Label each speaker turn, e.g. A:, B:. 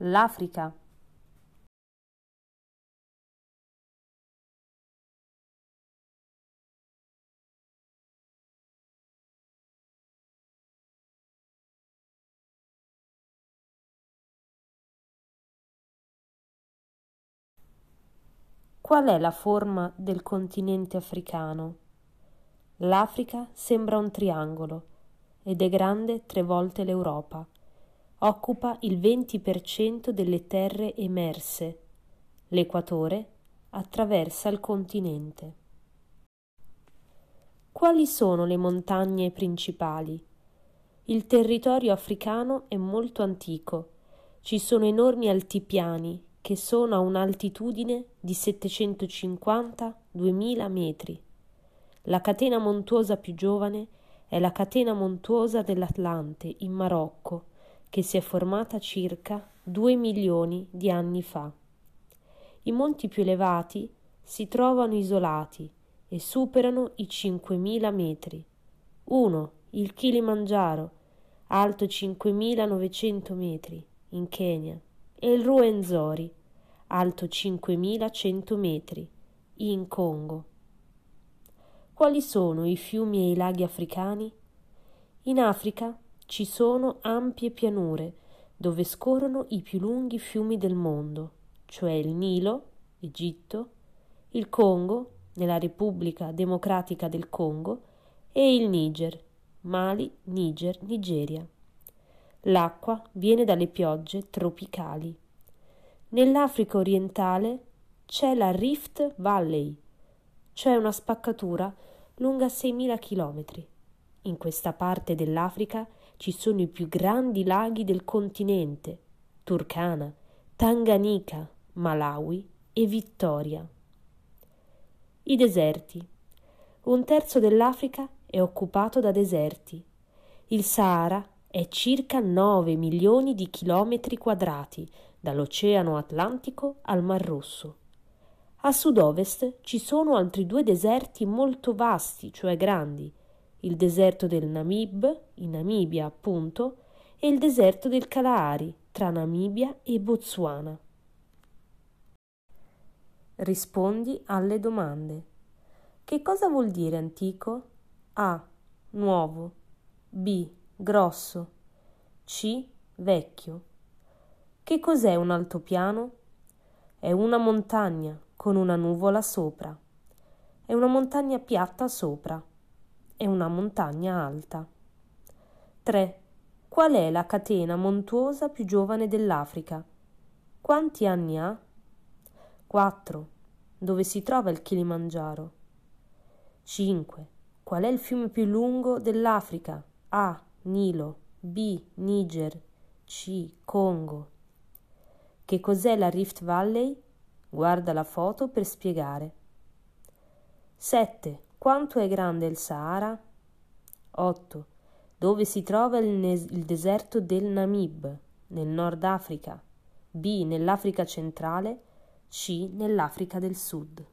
A: L'Africa. Qual è la forma del continente africano? L'Africa sembra un triangolo ed è grande tre volte l'Europa. Occupa il 20% delle terre emerse. L'equatore attraversa il continente. Quali sono le montagne principali? Il territorio africano è molto antico. Ci sono enormi altipiani che sono a un'altitudine di 750-2000 metri. La catena montuosa più giovane è la catena montuosa dell'Atlante in Marocco, che si è formata circa 2 milioni di anni fa. I monti più elevati si trovano isolati e superano i 5.000 metri. Uno, il Kilimangiaro, alto 5.900 metri, in Kenya e il Ruenzori, alto 5100 metri, in Congo. Quali sono i fiumi e i laghi africani? In Africa ci sono ampie pianure dove scorrono i più lunghi fiumi del mondo, cioè il Nilo, Egitto, il Congo, nella Repubblica Democratica del Congo, e il Niger, Mali, Niger, Nigeria. L'acqua viene dalle piogge tropicali. Nell'Africa orientale c'è la Rift Valley, cioè una spaccatura lunga 6.000 chilometri. In questa parte dell'Africa ci sono i più grandi laghi del continente, Turkana, Tanganyika, Malawi e Vittoria. I deserti. Un terzo dell'Africa è occupato da deserti. Il Sahara è circa 9 milioni di chilometri quadrati, dall'Oceano Atlantico al Mar Rosso. A sud-ovest ci sono altri due deserti molto vasti, cioè grandi, il deserto del Namib, in Namibia appunto, e il deserto del Kalahari, tra Namibia e Botswana. Rispondi alle domande. Che cosa vuol dire antico? A. Nuovo. B grosso, C vecchio. Che cos'è un altopiano? È una montagna con una nuvola sopra. È una montagna piatta sopra. È una montagna alta. 3. Qual è la catena montuosa più giovane dell'Africa? Quanti anni ha? 4. Dove si trova il Kilimangiaro? 5. Qual è il fiume più lungo dell'Africa? A. Nilo, B. Niger, C. Congo. Che cos'è la Rift Valley? Guarda la foto per spiegare. 7. Quanto è grande il Sahara? 8. Dove si trova il, nes- il deserto del Namib? Nel Nord Africa. B. Nell'Africa centrale. C. Nell'Africa del Sud.